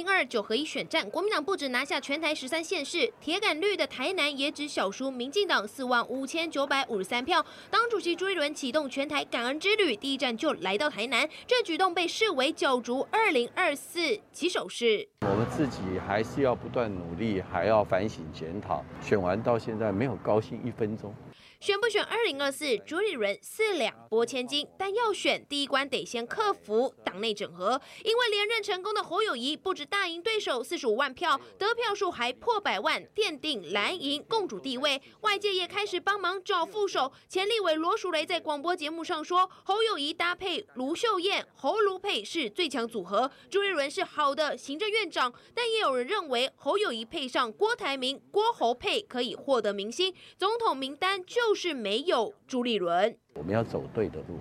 零二九合一选战，国民党不止拿下全台十三县市，铁杆绿的台南也只小输民进党四万五千九百五十三票。党主席朱一伦启动全台感恩之旅，第一站就来到台南，这举动被视为角逐二零二四起手式。我们自己还是要不断努力，还要反省检讨。选完到现在没有高兴一分钟。选不选二零二四，朱立伦四两拨千斤，但要选第一关得先克服党内整合。因为连任成功的侯友谊不止大赢对手四十五万票，得票数还破百万，奠定蓝营共主地位。外界也开始帮忙找副手。前立委罗淑蕾在广播节目上说，侯友谊搭配卢秀燕、侯卢配是最强组合，朱立伦是好的行政院长。但也有人认为，侯友谊配上郭台铭、郭侯配可以获得民心，总统名单就。就是没有朱立伦。我们要走对的路，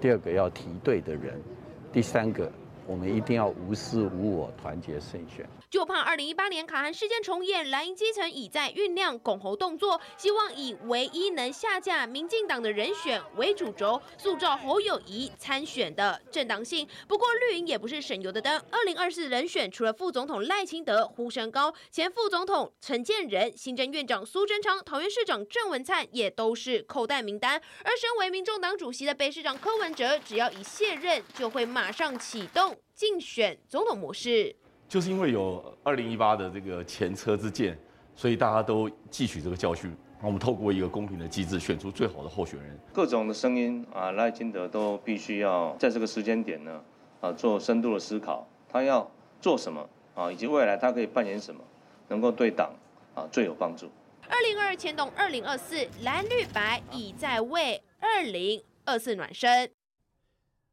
第二个要提对的人，第三个。我们一定要无私无我，团结胜选。就怕二零一八年卡韩事件重演，蓝营基层已在酝酿拱侯动作，希望以唯一能下架民进党的人选为主轴，塑造侯友谊参选的正当性。不过绿营也不是省油的灯，二零二四人选除了副总统赖清德呼声高，前副总统陈建仁、行政院长苏贞昌、桃园市长郑文灿也都是口袋名单。而身为民众党主席的北市长柯文哲，只要一卸任，就会马上启动。竞选总统模式，就是因为有二零一八的这个前车之鉴，所以大家都汲取这个教训。我们透过一个公平的机制，选出最好的候选人。各种的声音啊，赖金德都必须要在这个时间点呢，啊，做深度的思考，他要做什么啊，以及未来他可以扮演什么，能够对党啊最有帮助。二零二二牵动二零二四，蓝绿白已在为二零二四暖身。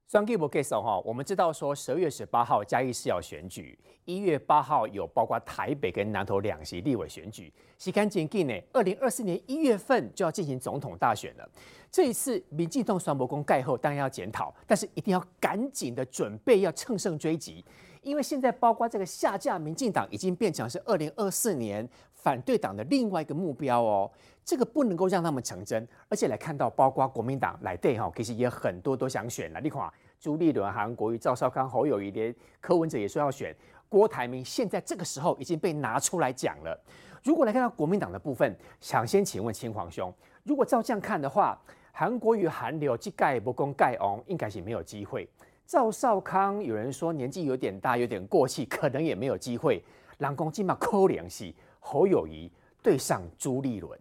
双 G 不 G 手哈，我们知道说十二月十八号嘉义市要选举，一月八号有包括台北跟南投两席立委选举，时间紧近呢，二零二四年一月份就要进行总统大选了。这一次民进党双博公盖后，当然要检讨，但是一定要赶紧的准备要乘胜追击，因为现在包括这个下架民进党已经变成是二零二四年反对党的另外一个目标哦。这个不能够让他们成真，而且来看到，包括国民党来对哈，其实也很多都想选了。你看，朱立伦、韩国瑜、赵少康、侯友谊连柯文哲也说要选，郭台铭现在这个时候已经被拿出来讲了。如果来看到国民党的部分，想先请问青黄兄，如果照这样看的话，韩国瑜、韩流即盖不公盖翁，应该是没有机会。赵少康有人说年纪有点大，有点过气，可能也没有机会。蓝公今嘛扣联系侯友谊对上朱立伦。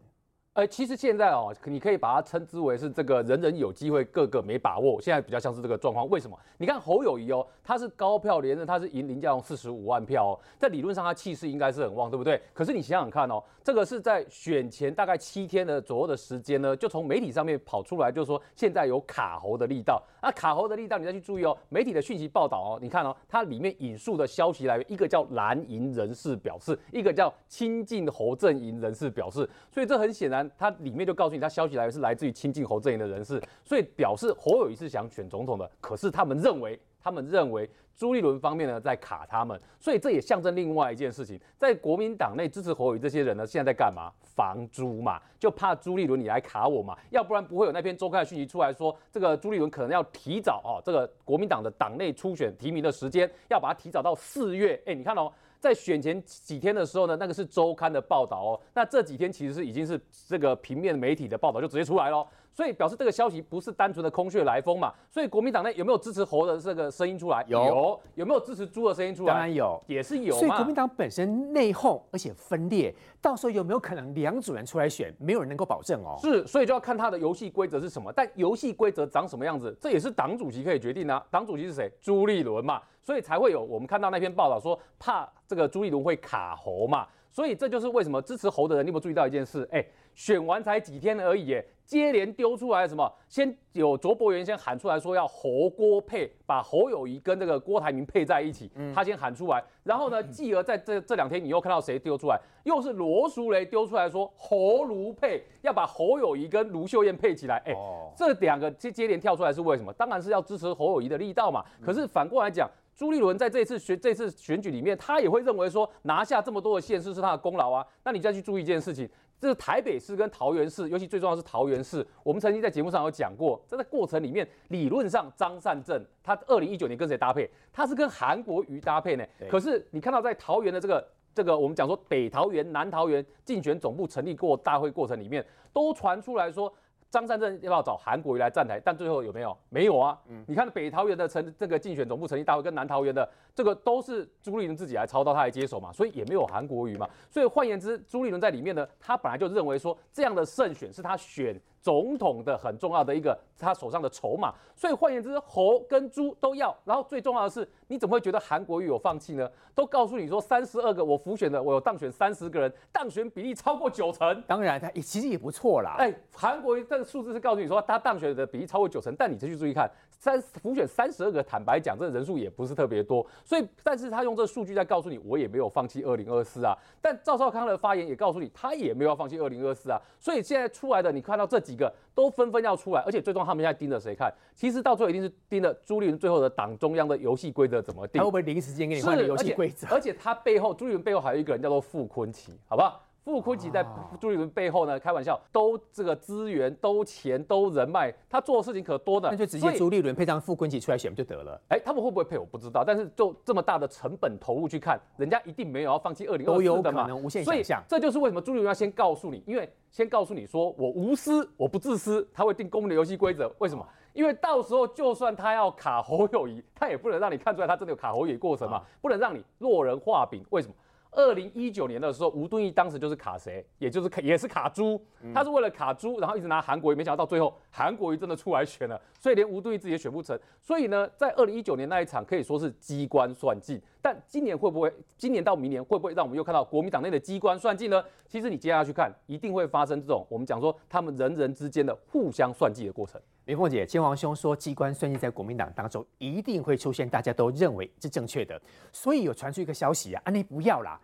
呃，其实现在哦，你可以把它称之为是这个人人有机会，个个没把握。现在比较像是这个状况，为什么？你看侯友谊哦，他是高票连任，他是赢林佳龙四十五万票哦，在理论上他气势应该是很旺，对不对？可是你想想看哦，这个是在选前大概七天的左右的时间呢，就从媒体上面跑出来，就说现在有卡侯的力道。那卡侯的力道，你再去注意哦，媒体的讯息报道哦，你看哦，它里面引述的消息来源，一个叫蓝营人士表示，一个叫亲近侯阵营人士表示，所以这很显然。他里面就告诉你，他消息来源是来自于亲近侯阵营的人士，所以表示侯友谊是想选总统的。可是他们认为，他们认为朱立伦方面呢在卡他们，所以这也象征另外一件事情，在国民党内支持侯友谊这些人呢，现在在干嘛？防朱嘛，就怕朱立伦你来卡我嘛，要不然不会有那篇周刊的讯息出来说，这个朱立伦可能要提早哦，这个国民党的党内初选提名的时间要把它提早到四月。哎，你看哦。在选前几天的时候呢，那个是周刊的报道哦。那这几天其实是已经是这个平面媒体的报道，就直接出来了。所以表示这个消息不是单纯的空穴来风嘛？所以国民党内有没有支持侯的这个声音出来？有。有没有支持猪的声音出来？当然有，也是有。所以国民党本身内讧，而且分裂，到时候有没有可能两组人出来选？没有人能够保证哦。是，所以就要看他的游戏规则是什么。但游戏规则长什么样子，这也是党主席可以决定啊。党主席是谁？朱立伦嘛。所以才会有我们看到那篇报道说，怕这个朱立伦会卡喉嘛。所以这就是为什么支持侯的人，你有没有注意到一件事？哎，选完才几天而已，哎，接连丢出来什么？先有卓博元先喊出来说要侯郭配，把侯友谊跟这个郭台铭配在一起，他先喊出来。然后呢，继而在这这两天，你又看到谁丢出来？又是罗淑蕾丢出来说侯卢配，要把侯友谊跟卢秀燕配起来。哎，这两个接接连跳出来是为什么？当然是要支持侯友谊的力道嘛。可是反过来讲。朱立伦在这次选这次选举里面，他也会认为说拿下这么多的县市是他的功劳啊。那你再去注意一件事情，这是台北市跟桃园市，尤其最重要是桃园市。我们曾经在节目上有讲过，在这过程里面，理论上张善政他二零一九年跟谁搭配？他是跟韩国瑜搭配呢。可是你看到在桃园的这个这个，我们讲说北桃园、南桃园竞选总部成立过大会过程里面，都传出来说。张善政要不要找韩国瑜来站台？但最后有没有？没有啊。嗯，你看北桃园的成这个竞选总部成立大会，跟南桃园的这个都是朱立伦自己来操刀，他来接手嘛，所以也没有韩国瑜嘛。所以换言之，朱立伦在里面呢，他本来就认为说这样的胜选是他选。总统的很重要的一个他手上的筹码，所以换言之，猴跟猪都要。然后最重要的是，你怎么会觉得韩国瑜有放弃呢？都告诉你说三十二个我浮选的，我有当选三十个人，当选比例超过九成。当然，他也其实也不错啦。哎，韩国瑜这个数字是告诉你说他当选的比例超过九成，但你再去注意看，三浮选三十二个，坦白讲，这人数也不是特别多。所以，但是他用这数据在告诉你，我也没有放弃二零二四啊。但赵少康的发言也告诉你，他也没有放弃二零二四啊。所以现在出来的，你看到这几个。都纷纷要出来，而且最终他们现在盯着谁看？其实到最后一定是盯着朱立伦最后的党中央的游戏规则怎么定？他会不会临时间给你换游戏规则？而且他背后朱立伦背后还有一个人叫做傅昆奇，好不好？傅昆萁在朱立伦背后呢，开玩笑，都这个资源、都钱、都人脉，他做的事情可多的。那就直接朱立伦配上傅昆萁出来选就得了。哎，他们会不会配我不知道，但是就这么大的成本投入去看，人家一定没有要放弃二零二四的嘛。无限想象。这就是为什么朱立伦要先告诉你，因为先告诉你说我无私，我不自私，他会定公平的游戏规则。为什么？因为到时候就算他要卡侯友谊，他也不能让你看出来他真的有卡侯友谊过程嘛，不能让你落人画饼。为什么？二零一九年的时候，吴敦义当时就是卡谁，也就是卡也是卡猪，他是为了卡猪，然后一直拿韩国瑜，没想到到最后韩国瑜真的出来选了，所以连吴敦义自己也选不成。所以呢，在二零一九年那一场可以说是机关算尽，但今年会不会？今年到明年会不会让我们又看到国民党内的机关算计呢？其实你接下去看，一定会发生这种我们讲说他们人人之间的互相算计的过程。林凤姐，千王兄说机关算计在国民党当中一定会出现，大家都认为是正确的，所以有传出一个消息啊，安内不要啦，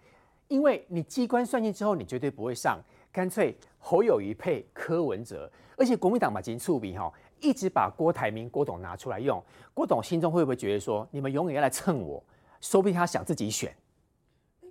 因为你机关算计之后，你绝对不会上，干脆侯友谊配柯文哲，而且国民党嘛，金触笔哈，一直把郭台铭、郭董拿出来用，郭董心中会不会觉得说，你们永远要来蹭我？说不定他想自己选。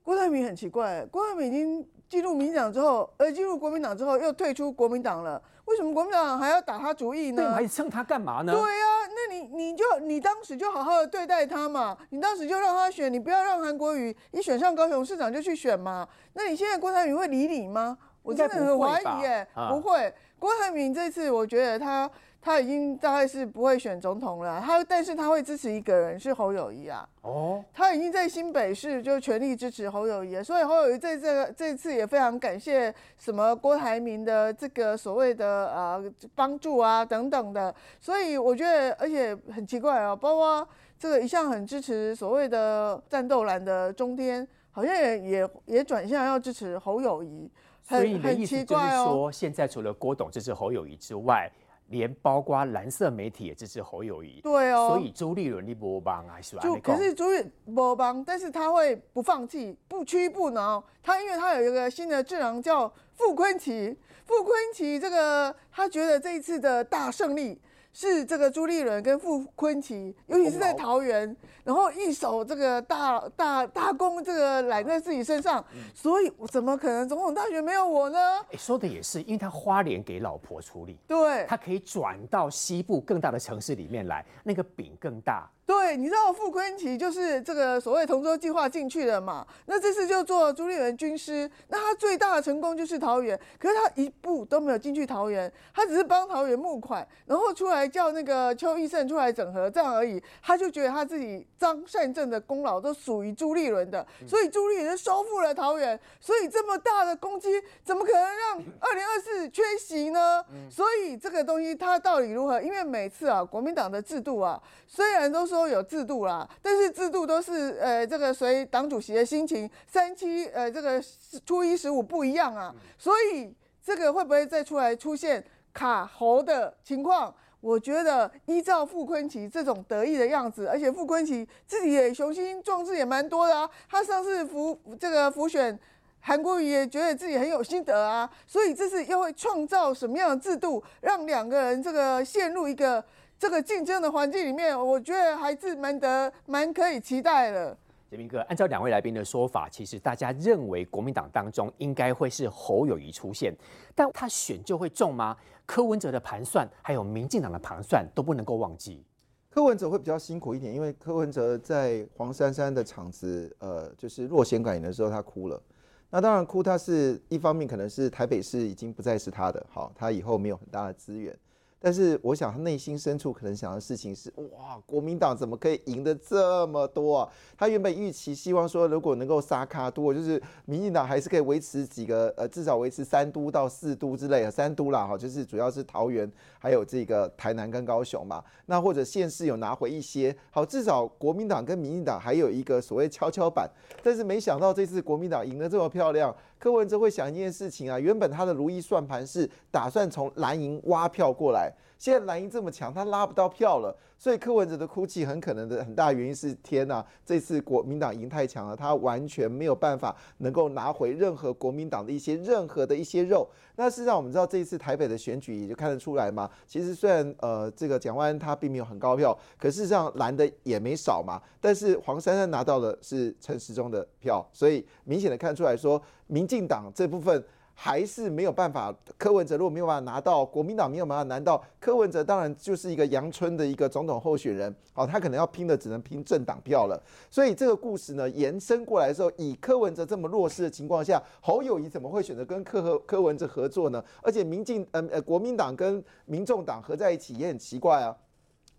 郭台铭很奇怪，郭台铭已经进入民党之后，呃，进入国民党之后又退出国民党了。为什么国民党还要打他主意呢？还蹭他干嘛呢？对呀，那你你就你当时就好好的对待他嘛，你当时就让他选，你不要让韩国瑜一选上高雄市长就去选嘛。那你现在郭台铭会理你吗？我真的很怀疑耶，不会。郭台铭这次我觉得他。他已经大概是不会选总统了，他但是他会支持一个人是侯友谊啊。哦，他已经在新北市就全力支持侯友谊，所以侯友谊在这个这次也非常感谢什么郭台铭的这个所谓的呃帮助啊等等的，所以我觉得而且很奇怪哦，包括这个一向很支持所谓的战斗蓝的中天，好像也也也转向要支持侯友谊，所以你的意思就是说，现在除了郭董支持侯友谊之外。连包括蓝色媒体也支持侯友谊，对哦，所以朱立伦你不帮啊，是吧？就可是朱立不帮，但是他会不放弃，不屈不挠。他因为他有一个新的智囊叫傅昆奇，傅昆奇这个他觉得这一次的大胜利。是这个朱立伦跟傅昆奇，尤其是在桃园，然后一手这个大大大功，这个揽在自己身上，所以怎么可能总统大选没有我呢？哎，说的也是，因为他花莲给老婆处理，对，他可以转到西部更大的城市里面来，那个饼更大。对，你知道傅昆奇就是这个所谓同舟计划进去的嘛？那这次就做朱立伦军师，那他最大的成功就是桃园，可是他一步都没有进去桃园，他只是帮桃园募款，然后出来叫那个邱义胜出来整合这样而已，他就觉得他自己张善政的功劳都属于朱立伦的，所以朱立伦收复了桃园，所以这么大的攻击怎么可能让二零二四缺席呢？所以这个东西它到底如何？因为每次啊，国民党的制度啊，虽然都说。都有制度啦，但是制度都是呃这个随党主席的心情，三七呃这个初一十五不一样啊，所以这个会不会再出来出现卡喉的情况？我觉得依照傅昆奇这种得意的样子，而且傅昆奇自己也雄心壮志也蛮多的啊，他上次服这个辅选韩国瑜也觉得自己很有心得啊，所以这次又会创造什么样的制度，让两个人这个陷入一个。这个竞争的环境里面，我觉得还是蛮得蛮可以期待的。杰明哥，按照两位来宾的说法，其实大家认为国民党当中应该会是侯友谊出现，但他选就会中吗？柯文哲的盘算，还有民进党的盘算都不能够忘记。柯文哲会比较辛苦一点，因为柯文哲在黄珊珊的场子，呃，就是落选感言的时候，他哭了。那当然哭，他是一方面可能是台北市已经不再是他的，好，他以后没有很大的资源。但是我想，他内心深处可能想的事情是：哇，国民党怎么可以赢得这么多啊？他原本预期希望说，如果能够杀卡多，就是民进党还是可以维持几个呃，至少维持三都到四都之类的三都啦，哈，就是主要是桃园还有这个台南跟高雄嘛。那或者县市有拿回一些，好，至少国民党跟民进党还有一个所谓跷跷板。但是没想到这次国民党赢得这么漂亮。柯文哲会想一件事情啊，原本他的如意算盘是打算从蓝营挖票过来，现在蓝营这么强，他拉不到票了，所以柯文哲的哭泣很可能的很大原因是天呐，这次国民党赢太强了，他完全没有办法能够拿回任何国民党的一些任何的一些肉。那事实上我们知道这一次台北的选举也就看得出来嘛，其实虽然呃这个蒋万安他并没有很高票，可事实上蓝的也没少嘛，但是黄珊珊拿到的是陈时中的票，所以明显的看出来说。民进党这部分还是没有办法，柯文哲如果没有办法拿到，国民党没有办法拿到，柯文哲当然就是一个阳春的一个总统候选人，好，他可能要拼的只能拼政党票了。所以这个故事呢延伸过来的时候，以柯文哲这么弱势的情况下，侯友谊怎么会选择跟柯和柯文哲合作呢？而且民进呃呃国民党跟民众党合在一起也很奇怪啊。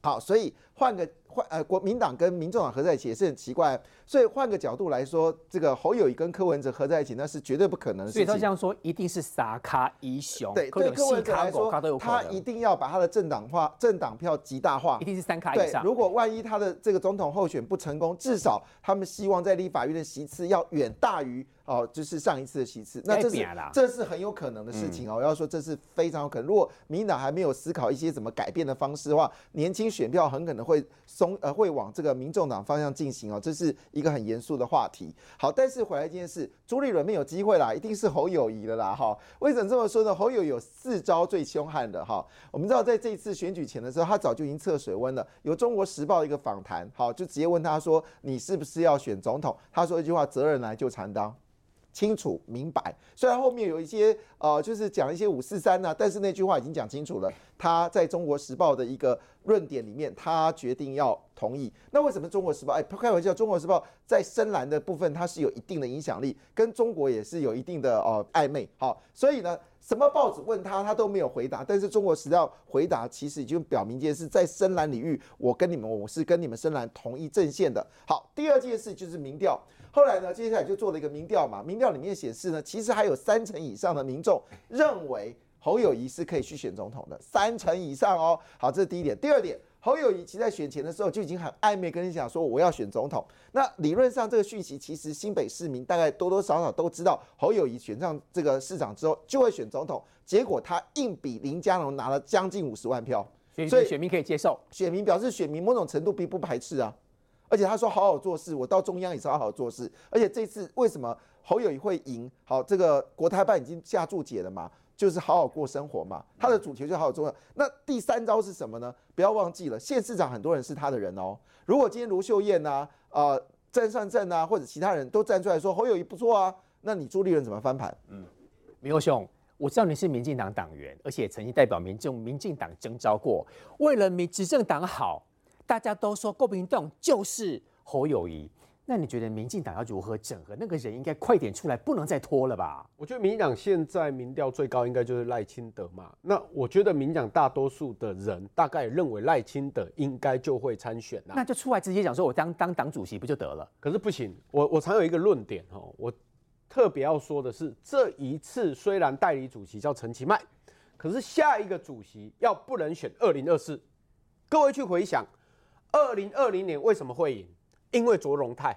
好，所以换个。换呃，国民党跟民众党合在一起也是很奇怪，所以换个角度来说，这个侯友谊跟柯文哲合在一起，那是绝对不可能的事情。所以他这样说，一定是撒卡一雄。对，对柯文哲来说，他一定要把他的政党化、政党票极大化，一定是三卡以上。如果万一他的这个总统候选不成功，至少他们希望在立法院的席次要远大于哦，就是上一次的席次。那这是这是很有可能的事情哦。我要说这是非常有可能。如果民进党还没有思考一些怎么改变的方式的话，年轻选票很可能会。松呃会往这个民众党方向进行哦，这是一个很严肃的话题。好，但是回来一件事，朱立伦没有机会啦，一定是侯友谊的啦哈。为什么这么说呢？侯友有四招最凶悍的哈。我们知道在这次选举前的时候，他早就已经测水温了。有中国时报一个访谈，好，就直接问他说：“你是不是要选总统？”他说一句话：“责任来就承担。”清楚明白，虽然后面有一些呃，就是讲一些五四三呢，但是那句话已经讲清楚了。他在中国时报的一个论点里面，他决定要同意。那为什么中国时报？哎，开玩笑，中国时报在深蓝的部分，它是有一定的影响力，跟中国也是有一定的呃暧昧。好，所以呢，什么报纸问他，他都没有回答。但是中国时报回答，其实已经表明一件事，在深蓝领域，我跟你们，我是跟你们深蓝同一阵线的。好，第二件事就是民调。后来呢，接下来就做了一个民调嘛，民调里面显示呢，其实还有三成以上的民众认为侯友谊是可以去选总统的，三成以上哦。好，这是第一点。第二点，侯友谊其实在选前的时候就已经很暧昧跟你讲说我要选总统。那理论上这个讯息其实新北市民大概多多少少都知道，侯友谊选上这个市长之后就会选总统。结果他硬比林佳龙拿了将近五十万票，所以选民可以接受，选民表示选民某种程度并不排斥啊。而且他说好好做事，我到中央也是好好做事。而且这次为什么侯友谊会赢？好，这个国台办已经下注解了嘛，就是好好过生活嘛。他的主题就好好重要。那第三招是什么呢？不要忘记了，县市长很多人是他的人哦。如果今天卢秀燕呐、呃郑善政啊，或者其他人都站出来说侯友谊不错啊，那你朱立伦怎么翻盘？嗯，明欧兄，我知道你是民进党党员，而且曾经代表民众民进党征召过，为了民执政党好。大家都说郭民栋就是侯友谊，那你觉得民进党要如何整合？那个人应该快点出来，不能再拖了吧？我觉得民进党现在民调最高应该就是赖清德嘛。那我觉得民党大多数的人大概认为赖清德应该就会参选那就出来直接讲说，我当当党主席不就得了？可是不行，我我常有一个论点哈，我特别要说的是，这一次虽然代理主席叫陈其迈，可是下一个主席要不能选二零二四，各位去回想。二零二零年为什么会赢？因为卓荣泰，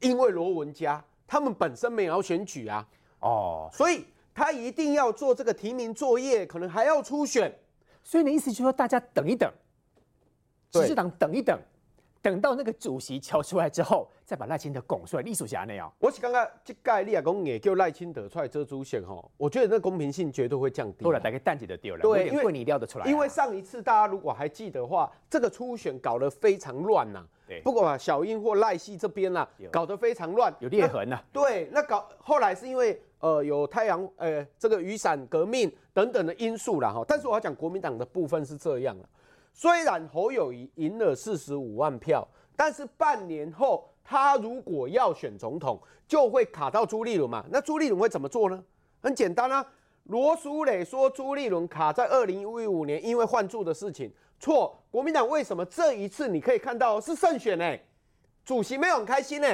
因为罗文佳，他们本身没有选举啊，哦，所以他一定要做这个提名作业，可能还要初选。所以你的意思就是说，大家等一等，执政党等一等，等到那个主席敲出来之后，再把赖清德拱出来，隶属辖内哦。我是刚刚这概你啊讲也叫赖清德出来遮主线哈，我觉得那公平性绝对会降低。后来大概淡季的丢了，对，因为你料得出来。因为上一次大家如果还记得的话，这个初选搞得非常乱呐。对，不管小英或赖系这边呐，搞得非常乱，有裂痕呐。对，那搞后来是因为呃有太阳呃这个雨伞革命等等的因素了哈。但是我要讲国民党的部分是这样的，虽然侯友谊赢了四十五万票。但是半年后，他如果要选总统，就会卡到朱立伦嘛？那朱立伦会怎么做呢？很简单啊，罗淑蕾说朱立伦卡在二零一五年因为换柱的事情，错。国民党为什么这一次你可以看到是胜选呢？主席没有很开心呢，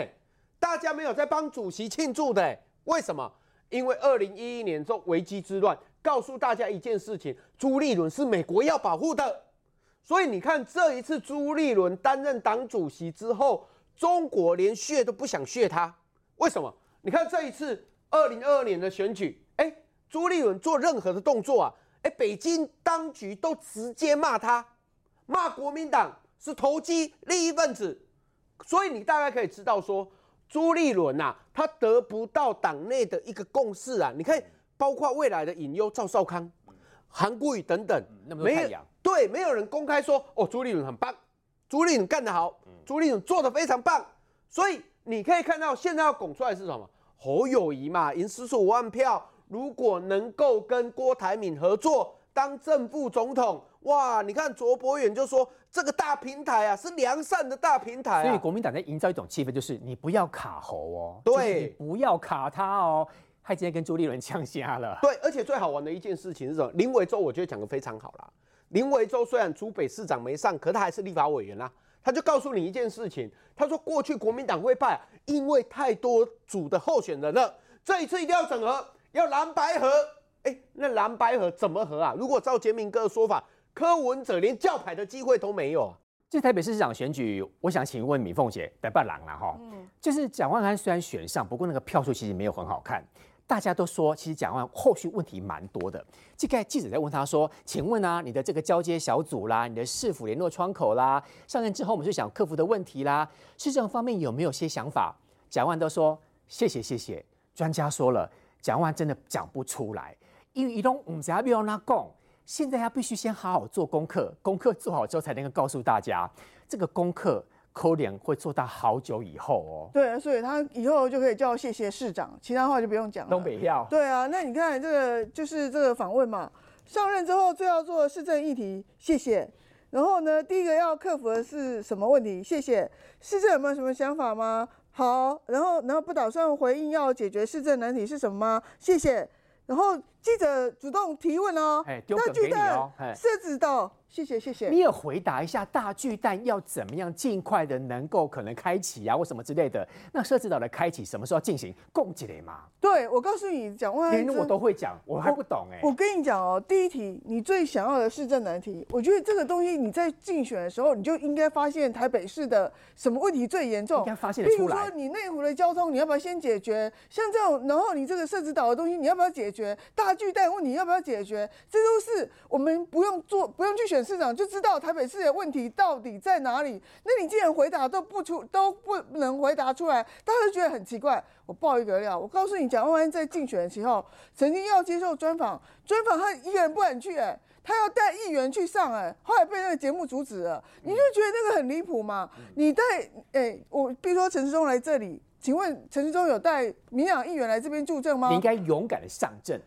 大家没有在帮主席庆祝的，为什么？因为二零一一年中危机之乱，告诉大家一件事情：朱立伦是美国要保护的。所以你看，这一次朱立伦担任党主席之后，中国连削都不想削他。为什么？你看这一次二零二二年的选举，哎，朱立伦做任何的动作啊，哎，北京当局都直接骂他，骂国民党是投机利益分子。所以你大概可以知道说，朱立伦呐，他得不到党内的一个共识啊。你看，包括未来的隐忧赵少康、韩国瑜等等，没有。对，没有人公开说哦，朱立伦很棒，朱立伦干得好，朱立伦做得非常棒。所以你可以看到，现在要拱出来是什么？侯友谊嘛，赢四十五万票，如果能够跟郭台铭合作当正副总统，哇！你看卓博远就说这个大平台啊，是良善的大平台。所以国民党在营造一种气氛，就是你不要卡侯哦，对，不要卡他哦。他今天跟朱立伦呛瞎了。对，而且最好玩的一件事情是什么？林伟洲我觉得讲的非常好啦。林维洲虽然主北市长没上，可他还是立法委员啦。他就告诉你一件事情，他说过去国民党会败，因为太多组的候选人了。这一次一定要整合，要蓝白合。哎，那蓝白合怎么合啊？如果照杰明哥的说法，柯文哲连叫牌的机会都没有啊。这台北市市长选举，我想请问米凤姐，白半狼了哈。嗯，就是蒋万安虽然选上，不过那个票数其实没有很好看。大家都说，其实蒋万后续问题蛮多的。这个记者在问他说：“请问啊，你的这个交接小组啦，你的市府联络窗口啦，上任之后我们就想克服的问题啦，市政方面有没有些想法？”蒋万都说：“谢谢谢谢。”专家说了，蒋万真的讲不出来，因为移动五家不要他讲，现在他必须先好好做功课，功课做好之后才能够告诉大家这个功课。扣脸会做到好久以后哦。对，所以他以后就可以叫谢谢市长，其他话就不用讲了。东北票。对啊，那你看这个就是这个访问嘛，上任之后最要做市政议题，谢谢。然后呢，第一个要克服的是什么问题？谢谢。市政有没有什么想法吗？好。然后，然后不打算回应要解决市政难题是什么吗？谢谢。然后记者主动提问哦，那巨蛋设置到。谢谢谢谢，你也回答一下大巨蛋要怎么样尽快的能够可能开启啊，或什么之类的。那设置岛的开启什么时候进行？共几雷嘛？对，我告诉你，讲万连我都会讲，我还不懂哎。我跟你讲哦，第一题，你最想要的市政难题，我觉得这个东西你在竞选的时候，你就应该发现台北市的什么问题最严重，应该发现出来。比如说你内湖的交通，你要不要先解决？像这种，然后你这个设置岛的东西，你要不要解决？大巨蛋问题要不要解决？这都是我们不用做，不用去选市长就知道。台北市的问题到底在哪里？那你既然回答都不出，都不能回答出来，大家就觉得很奇怪。我爆一个料，我告诉你，蒋万安在竞选的时候，曾经要接受专访，专访他一个人不敢去，哎，他要带议员去上，哎，后来被那个节目阻止了。你就觉得那个很离谱吗？你带，哎，我比如说陈世忠来这里，请问陈世忠有带民养议员来这边助阵吗？你应该勇敢的上阵，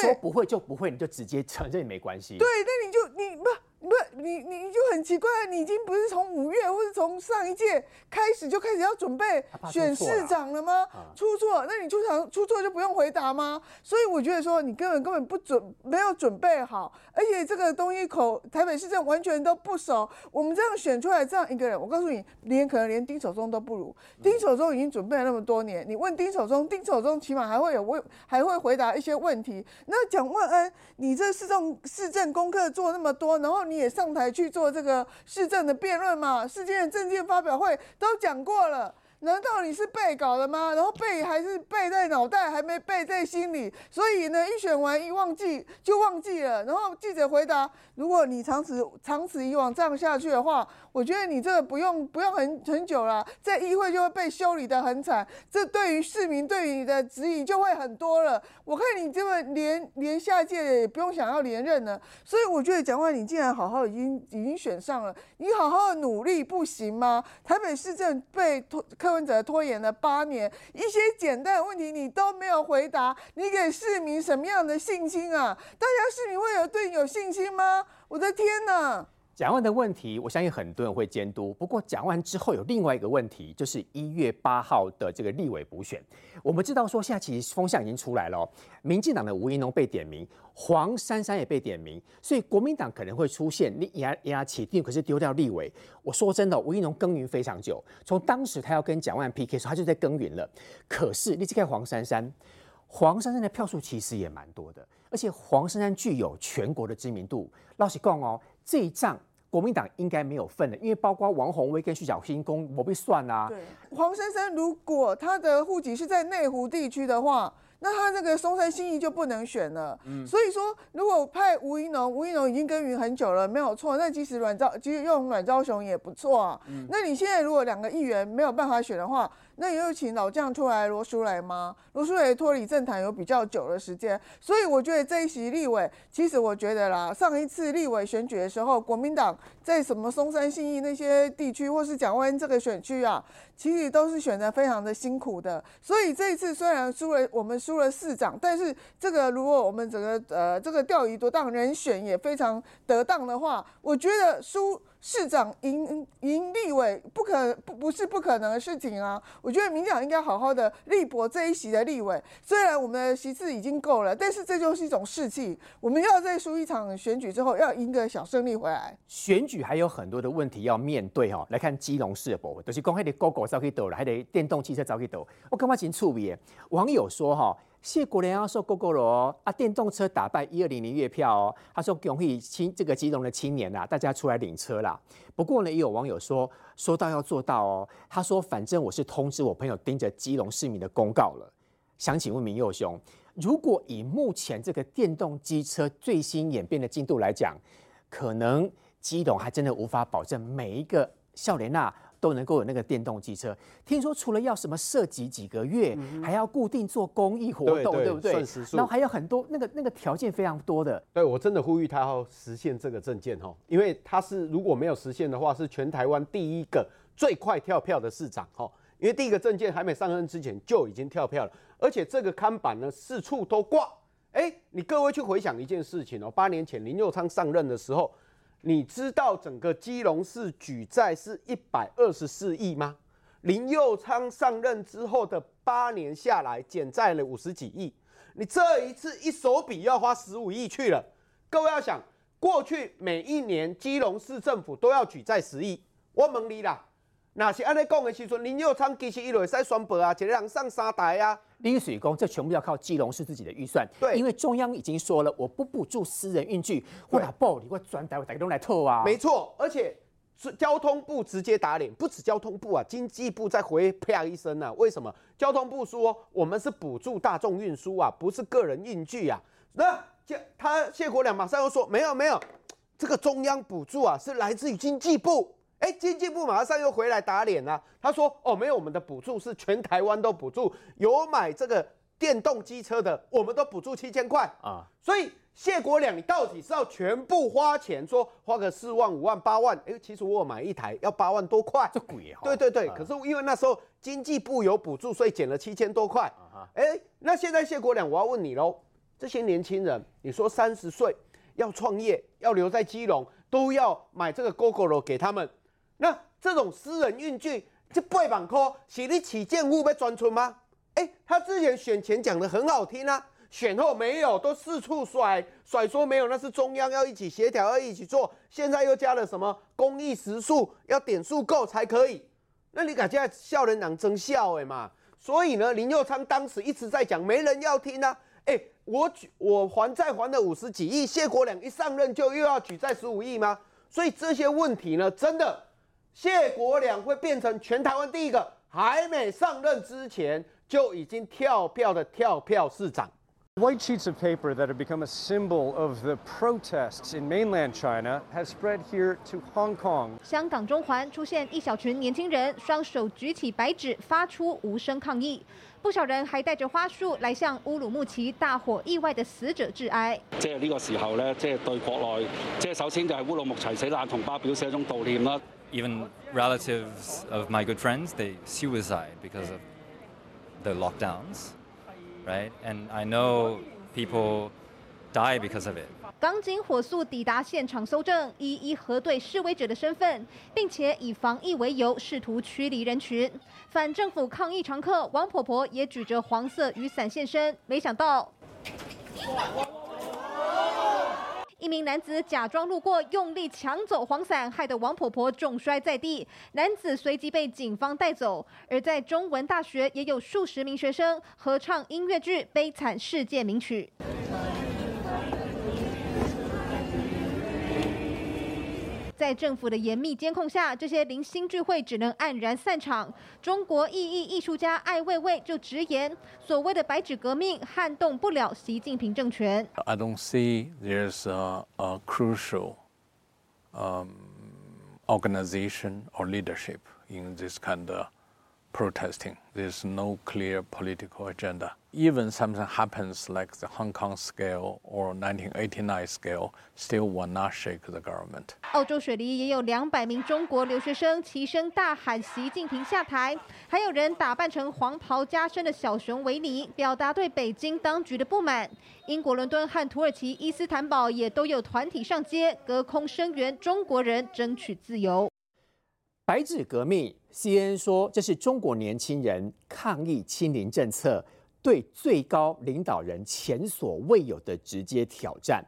说不会就不会，你就直接承认没关系。对，那你就你不。不，你你就很奇怪，你已经不是从五月或者从上一届开始就开始要准备选市长了吗？出错，那你出场出错就不用回答吗？所以我觉得说你根本根本不准没有准备好，而且这个东西口台北市政完全都不熟。我们这样选出来这样一个人，我告诉你，连可能连丁守中都不如。丁守中已经准备了那么多年，你问丁守中，丁守中起码还会有问，还会回答一些问题。那蒋万安，你这市政市政功课做那么多，然后。你也上台去做这个市政的辩论嘛？世界的政见发表会都讲过了，难道你是背稿的吗？然后背还是背在脑袋，还没背在心里。所以呢，一选完一忘记就忘记了。然后记者回答：如果你长此长此以往这样下去的话，我觉得你这个不用不用很很久了，在议会就会被修理的很惨。这对于市民对于你的质疑就会很多了。我看你这么连连下届也不用想要连任了。所以我觉得蒋万，你既然好好已经已经选上了，你好好的努力不行吗？台北市政被拖柯文哲拖延了八年，一些简单的问题你都没有回答，你给市民什么样的信心啊？大家市民会有对你有信心吗？我的天哪！蒋万的问题，我相信很多人会监督。不过讲完之后，有另外一个问题，就是一月八号的这个立委补选。我们知道说，现在其实风向已经出来了，民进党的吴怡农被点名，黄珊珊也被点名，所以国民党可能会出现你压压起定，可是丢掉立委。我说真的，吴怡农耕耘非常久，从当时他要跟蒋万 PK 的时候，他就在耕耘了。可是你去看黄珊珊，黄珊珊的票数其实也蛮多的，而且黄珊珊具有全国的知名度。老实讲哦，这一仗。国民党应该没有份的，因为包括王宏威跟徐小新公我被算啊。对，黄珊珊如果他的户籍是在内湖地区的话。那他这个松山新义就不能选了，所以说如果派吴怡农，吴怡农已经耕耘很久了，没有错。那即使阮昭，其实用阮昭雄也不错啊。那你现在如果两个议员没有办法选的话，那你又请老将出来罗书来吗？罗书来脱离政坛有比较久的时间，所以我觉得这一席立委，其实我觉得啦，上一次立委选举的时候，国民党在什么松山信义那些地区，或是蒋万这个选区啊。其实都是选的非常的辛苦的，所以这一次虽然输了，我们输了市长，但是这个如果我们整个呃这个钓鱼得当人选也非常得当的话，我觉得输。市长赢赢立委不可不不是不可能的事情啊！我觉得民党应该好好的力搏这一席的立委。虽然我们的席次已经够了，但是这就是一种士气。我们要在输一场选举之后，要赢个小胜利回来。选举还有很多的问题要面对哈。来看基隆市的部分，就是讲还得 GoGo 早去倒了，还得电动汽车早去倒。我干嘛真触别？网友说哈。谢国良要说够够了哦啊！电动车打败一二零零月票哦，他说恭喜青这个基隆的青年呐，大家出来领车啦。不过呢，也有网友说说到要做到哦。他说反正我是通知我朋友盯着基隆市民的公告了。想请问明佑兄，如果以目前这个电动机车最新演变的进度来讲，可能基隆还真的无法保证每一个笑莲娜。都能够有那个电动机车。听说除了要什么涉及几个月，还要固定做公益活动，对不对？然后还有很多那个那个条件非常多的。对我真的呼吁他要实现这个证件哈，因为他是如果没有实现的话，是全台湾第一个最快跳票的市长哈。因为第一个证件还没上任之前就已经跳票了，而且这个看板呢四处都挂。哎，你各位去回想一件事情哦，八年前林佑昌上任的时候。你知道整个基隆市举债是一百二十四亿吗？林佑昌上任之后的八年下来，减债了五十几亿。你这一次一手笔要花十五亿去了。各位要想，过去每一年基隆市政府都要举债十亿，我问你啦。那是安尼讲的时阵，林佑昌其实伊就会使宣布啊，一个人上三台啊。林水工，这全部要靠基隆市自己的预算。对，因为中央已经说了，我不补助私人运具，我打暴力，我转台，我大家都来透啊。没错，而且是交通部直接打脸，不止交通部啊，经济部再回啪一声啊。为什么？交通部说我们是补助大众运输啊，不是个人运具啊。那他谢国良马上又说没有没有，这个中央补助啊是来自于经济部。哎，经济部马上又回来打脸了。他说：“哦，没有，我们的补助是全台湾都补助，有买这个电动机车的，我们都补助七千块啊。所以谢国良，你到底是要全部花钱，说花个四万、五万、八万？哎，其实我买一台要八万多块，这贵啊！对对对，可是因为那时候经济部有补助，所以减了七千多块。哎，那现在谢国良，我要问你喽，这些年轻人，你说三十岁要创业，要留在基隆，都要买这个 GoGo 给他们。”那这种私人运具，这八万块是你起建户被专存吗？哎，他之前选前讲的很好听啊，选后没有，都四处甩甩说没有，那是中央要一起协调，要一起做。现在又加了什么公益时数，要点数够才可以。那你感觉笑人党真笑哎嘛？所以呢，林佑昌当时一直在讲，没人要听啊。哎，我举我还债还了五十几亿，谢国良一上任就又要举债十五亿吗？所以这些问题呢，真的。谢国良会变成全台湾第一个还没上任之前就已经跳票的跳票市长。White sheets of paper that have become a symbol of the protests in mainland China have spread here to Hong Kong. 香港中环出现一小群年轻人，双手举起白纸，发出无声抗议。不少人还带着花束来向乌鲁木齐大火意外的死者致哀。即係呢個時候咧，即係對國內，即係首先就係烏魯木齊死難同胞表示一種悼念啦。Even relatives of my good friends, they suicide because of the lockdowns, right? And I know people die because of it. 港警火速抵达现场搜证，一一核对示威者的身份，并且以防疫为由试图驱离人群。反政府抗议常客王婆婆也举着黄色雨伞现身，没想到。男子假装路过，用力抢走黄伞，害得王婆婆重摔在地。男子随即被警方带走。而在中文大学，也有数十名学生合唱音乐剧《悲惨世界》名曲。在政府的严密监控下，这些零星聚会只能黯然散场。中国意義藝術家艾未未就直言，所谓的白纸革命撼动不了习近平政权。I don't see there's a, a crucial um, organization or leadership in this kind of protesting. There's no clear political agenda. Even something happens like the Hong Kong scale or 1989 scale, still will not shake the government. 澳洲雪梨也有两百名中国留学生齐声大喊习近平下台，还有人打扮成黄袍加身的小熊维尼，表达对北京当局的不满。英国伦敦和土耳其伊斯坦堡也都有团体上街，隔空声援中国人争取自由。白紙革命，CNN 說這是中國年輕人抗議清零政策對最高領導人前所未有的直接挑戰。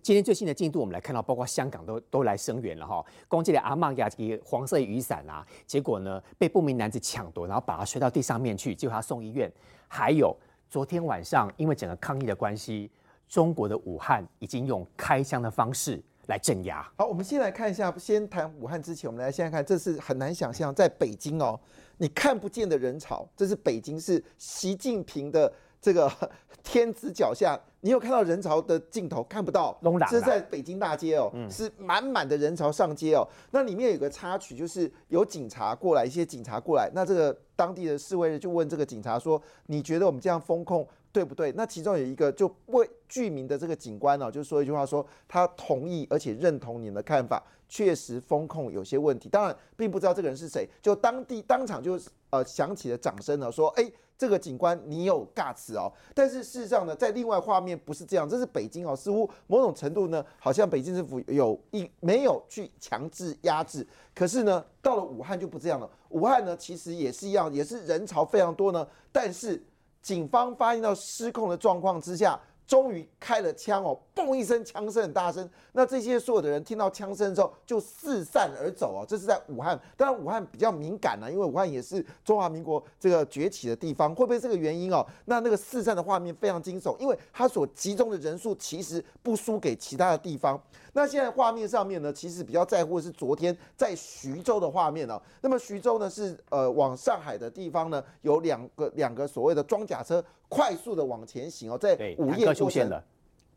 今天最新的進度，我們來看到，包括香港都都來聲援了哈。攻擊了阿曼亞嘅黃色雨傘啊，結果呢被不明男子搶奪，然後把他摔到地上面去，結果他送醫院。還有昨天晚上，因為整個抗議的關係，中國的武漢已經用開槍的方式。來鎮壓。好，我们先来看一下，先谈武汉之前，我们来先來看，这是很难想象，在北京哦，你看不见的人潮，这是北京，是习近平的这个 天子脚下，你有看到人潮的鏡頭？看不到，这是在北京大街哦，嗯、是满满的人潮上街哦。那里面有个插曲，就是有警察过来，一些警察过来，那这个当地的示威人就问这个警察说：“你觉得我们这样封控？”对不对？那其中有一个就为居民的这个警官呢、就说一句话说，他同意而且认同你的看法，确实风控有些问题。当然，并不知道这个人是谁，就当地当场就呃响起了掌声呢，说哎，这个警官你有尬词哦。但是事实上呢，在另外画面不是这样，这是北京哦，似乎某种程度呢，好像北京政府有一没有去强制压制，可是呢，到了武汉就不这样了。武汉呢，其实也是一样，也是人潮非常多呢，但是。警方發現到失控的狀況之下，終於開了槍哦，嘣一聲，槍聲很大聲。那這些所有的人聽到槍聲之後，就四散而走哦。這是在武漢，當然武漢比較敏感啊，因為武漢也是中華民國這個崛起的地方，會不會這個原因哦？那那個四散的畫面非常驚悚，因為它所集中的人數其實不輸給其他的地方。那现在画面上面呢，其实比较在乎的是昨天在徐州的画面哦。那么徐州呢是呃往上海的地方呢，有两个两个所谓的装甲车快速的往前行哦，在午夜出現了。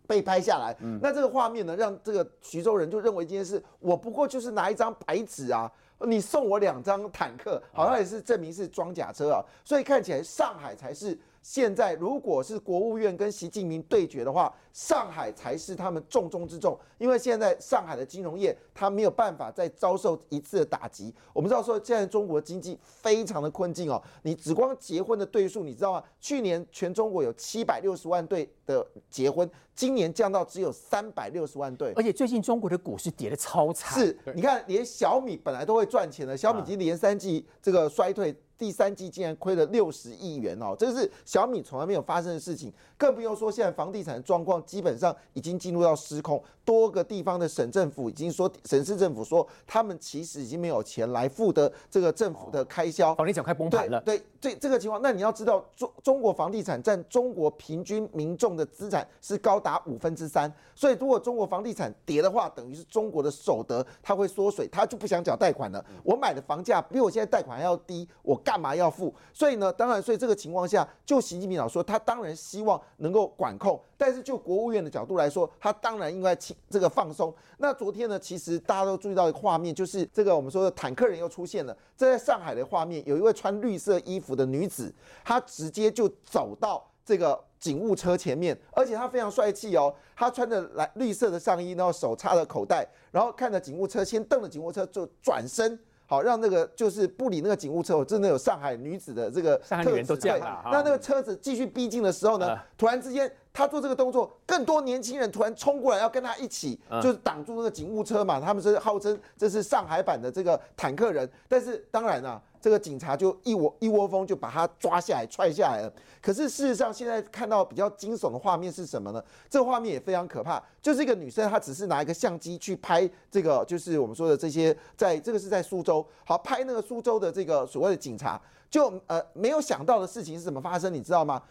被拍下来，嗯、那这个画面呢，让这个徐州人就认为今天是，我不过就是拿一张白纸啊，你送我两张坦克，好像也是证明是装甲车啊，所以看起来上海才是現在，如果是国务院跟习近平对决的话，上海才是他们重中之重，因为现在上海的金融业，它没有办法再遭受一次的打击。我们知道说，现在中国经济非常的困境哦，你只光结婚的对数，你知道吗？去年全中国有七百六十万对的结婚。今年降到只有三百六十万对，而且最近中国的股市跌得超惨。是，你看连小米本来都会赚钱的，小米已經連三季这个衰退，第三季竟然亏了六十亿元哦，这是小米从来没有发生的事情。更不用说现在房地产的状况基本上已经进入到失控，多个地方的省政府已经说，省市政府说他们其实已经没有钱来付的这个政府的开销，房地产快崩盘了。对，这这个情况，那你要知道中中国房地产占中国平均民众的资产是高達。达五分之三。所以如果中国房地产跌的话，等于是中国的首得它会缩水，他就不想缴贷款了。我买的房价比我现在贷款还要低，我干嘛要付？所以呢，当然，所以这个情况下，就习近平老说，他当然希望能够管控，但是就国务院的角度来说，他当然应该轻这个放松。那昨天呢，其实大家都注意到一个画面，就是这个我们说的坦克人又出现了。这在上海的画面，有一位穿绿色衣服的女子，她直接就走到这个警务车前面，而且她非常帅气哦，她穿着蓝绿色的上衣，然后手插着口袋，然后看着警务车，先瞪着警务车，就转身。好，让那个就是不理那个警务车，我真的有上海女子的这个上海女人都这样对啊那那个车子继续逼近的时候呢啊，突然之间他做这个动作，更多年轻人突然冲过来要跟他一起，啊就是挡住那个警务车嘛。他们是号称这是上海版的这个坦克人，但是当然啊，这个警察就一窝一窝蜂就把他抓下来、踹下来了。可是事实上，现在看到比较惊悚的画面是什么呢？这画面也非常可怕，就是一个女生，她只是拿一个相机去拍这个，就是我们说的这些，在这个是在苏州，好拍那个苏州的这个所谓的警察，就呃没有想到的事情是怎么发生，你知道吗？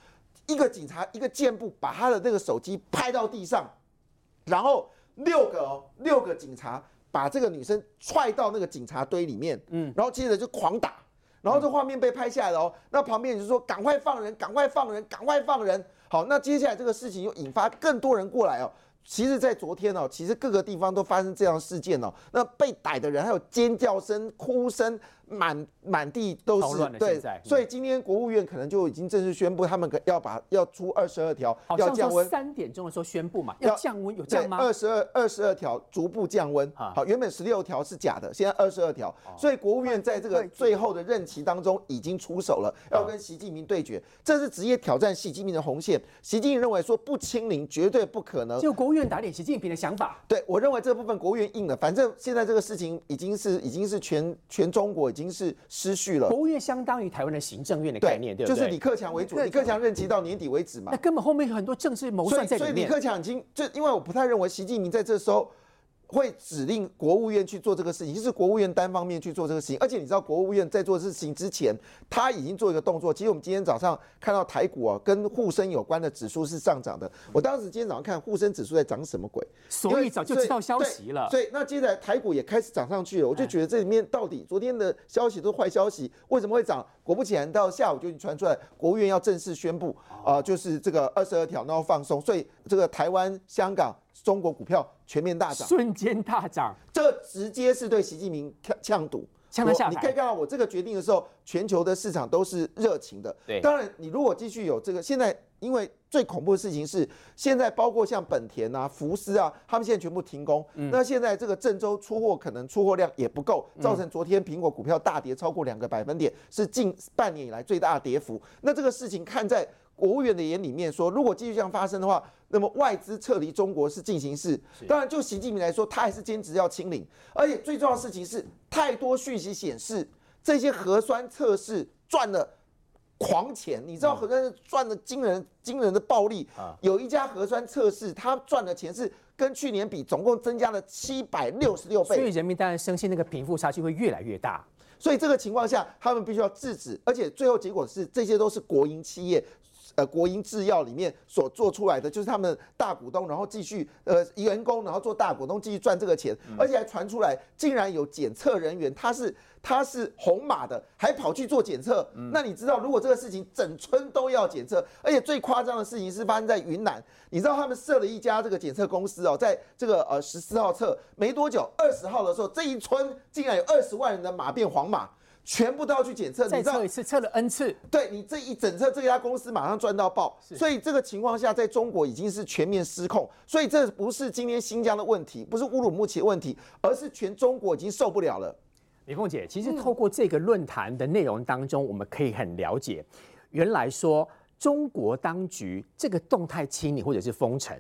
一个警察一个箭步把他的那个手机拍到地上，然后六个哦，六个警察把这个女生踹到那个警察堆里面，嗯，然后接着就狂打，然后这画面被拍下来了哦。那旁边人就说：“赶快放人，赶快放人，赶快放人。”好，那接下来这个事情又引发更多人过来哦。其实，在昨天哦，其实各个地方都发生这样事件哦。那被逮的人还有尖叫声、哭声，满满地都是对，所以今天国务院可能就已经正式宣布，他们可要把要出二十二条，要降温。三点钟的时候宣布嘛，要降温，有降吗？二十二二十二条逐步降温。啊好，原本十六条是假的，现在二十二条，所以国务院在这个最后的任期当中已经出手了，要跟习近平对决，这是直接挑战习近平的红线。习近平认为说不清零绝对不可能。就国务院打脸习近平的想法。对我认为这部分国务院硬了，反正现在这个事情已经是已经是全全中国已经是失序了国。务院相当于台湾的行政院的概念，对不对？就是李克强为主，李克强任期到年底为止嘛那。根本后面有很多政治谋所以，所以李算在里面。克强已经就因为我不太认为习近平在这时候会指令国务院去做这个事情，就是国务院单方面去做这个事情。而且你知道，国务院在做事情之前，他已经做一个动作。其实我们今天早上看到台股啊，跟沪深有关的指数是上涨的。我当时今天早上看沪深指数在涨什么鬼？所以早就知道消息了。所以那接着台股也开始涨上去了，我就觉得这里面到底昨天的消息都是坏消息，为什么会涨？果不其然，到下午就已经传出来，国务院要正式宣布啊、就是这个二十二条，然后放松，所以这个台湾、香港、中国股票全面大涨，瞬间大涨，这直接是对习近平呛呛赌。呛他下台你可以看到我这个决定的时候，全球的市场都是热情的。对当然你如果继续有这个，现在因为最恐怖的事情是，现在包括像本田啊、福斯啊，他们现在全部停工。嗯那现在这个郑州出货可能出货量也不够，造成昨天苹果股票大跌超过两个百分点，是近半年以来最大的跌幅。那这个事情看在国务院的眼里面说，如果继续这样发生的话，那么外资撤离中国是进行式。当然，就习近平来说，他还是坚持要清零，而且最重要的事情是，太多讯息显示这些核酸测试赚了。狂钱，你知道核酸是赚了惊人惊人的暴利啊有一家核酸测试，他赚的钱是跟去年比，总共增加了七百六十六倍。所以人民当然深信那个贫富差距会越来越大。所以这个情况下，他们必须要制止，而且最后结果是这些都是国营企业。呃，国营制药里面所做出来的，就是他们大股东，然后继续呃员工，然后做大股东继续赚这个钱，而且还传出来，竟然有检测人员他是他是红码的，还跑去做检测。那你知道，如果这个事情整村都要检测，而且最夸张的事情是发生在云南，你知道他们设了一家这个检测公司哦，在这个呃十四号测没多久，二十号的时候，这一村竟然有二十万人的马变黄码。全部都要去检测，再你测一次，测了 N 次，对你这一整测，这家公司马上赚到爆，所以这个情况下，在中国已经是全面失控，所以这不是今天新疆的问题，不是乌鲁木齐的问题，而是全中国已经受不了了。李凤姐，其实透过这个论坛的内容当中，我们可以很了解，原来说中国当局这个动态清理或者是封城，